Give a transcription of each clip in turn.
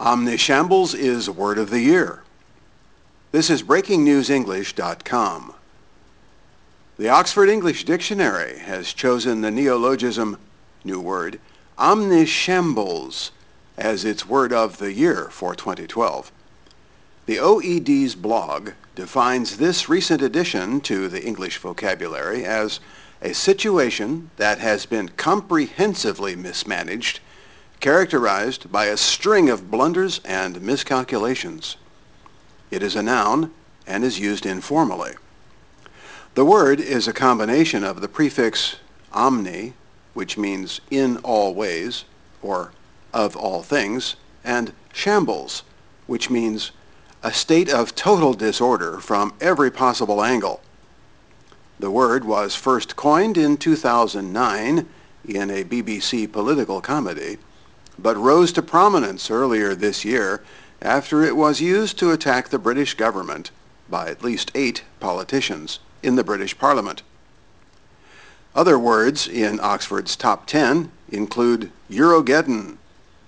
Omnishambles is Word of the Year. This is BreakingNewsEnglish.com. The Oxford English Dictionary has chosen the neologism, new word, omnishambles as its Word of the Year for 2012. The OED's blog defines this recent addition to the English vocabulary as a situation that has been comprehensively mismanaged characterized by a string of blunders and miscalculations. It is a noun and is used informally. The word is a combination of the prefix omni, which means in all ways, or of all things, and shambles, which means a state of total disorder from every possible angle. The word was first coined in 2009 in a BBC political comedy but rose to prominence earlier this year after it was used to attack the British government by at least eight politicians in the British Parliament. Other words in Oxford's top 10 include Eurogeddon,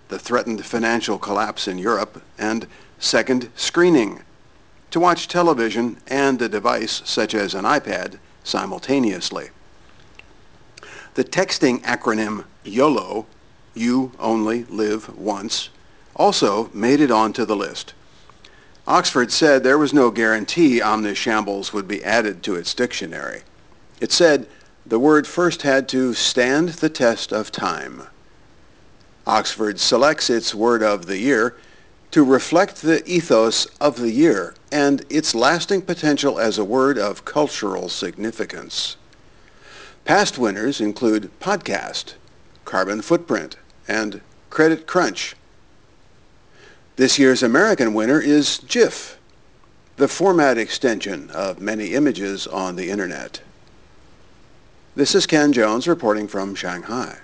the threatened financial collapse in Europe, and second screening, to watch television and a device such as an iPad simultaneously. The texting acronym YOLO you only live once, also made it onto the list. Oxford said there was no guarantee omnishambles would be added to its dictionary. It said the word first had to stand the test of time. Oxford selects its word of the year to reflect the ethos of the year and its lasting potential as a word of cultural significance. Past winners include podcast, carbon footprint, and credit crunch. This year's American winner is GIF, the format extension of many images on the internet. This is Ken Jones reporting from Shanghai.